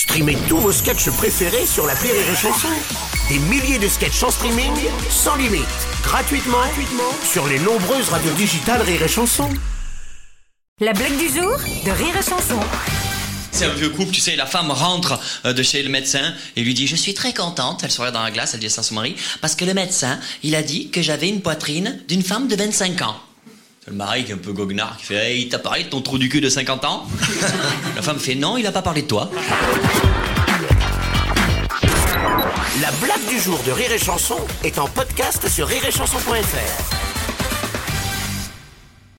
Streamez tous vos sketchs préférés sur la Rire et Chanson. Des milliers de sketchs en streaming, sans limite, gratuitement, gratuitement sur les nombreuses radios digitales Rire et Chanson. La blague du jour de Rire et Chanson. C'est un vieux couple, tu sais, la femme rentre euh, de chez le médecin et lui dit Je suis très contente, elle se regarde dans la glace, elle dit ça à son mari, parce que le médecin, il a dit que j'avais une poitrine d'une femme de 25 ans. Le mari qui est un peu goguenard, qui fait Hey, t'as parlé de ton trou du cul de 50 ans La femme fait Non, il a pas parlé de toi. La blague du jour de Rire et Chanson est en podcast sur rireetchanson.fr.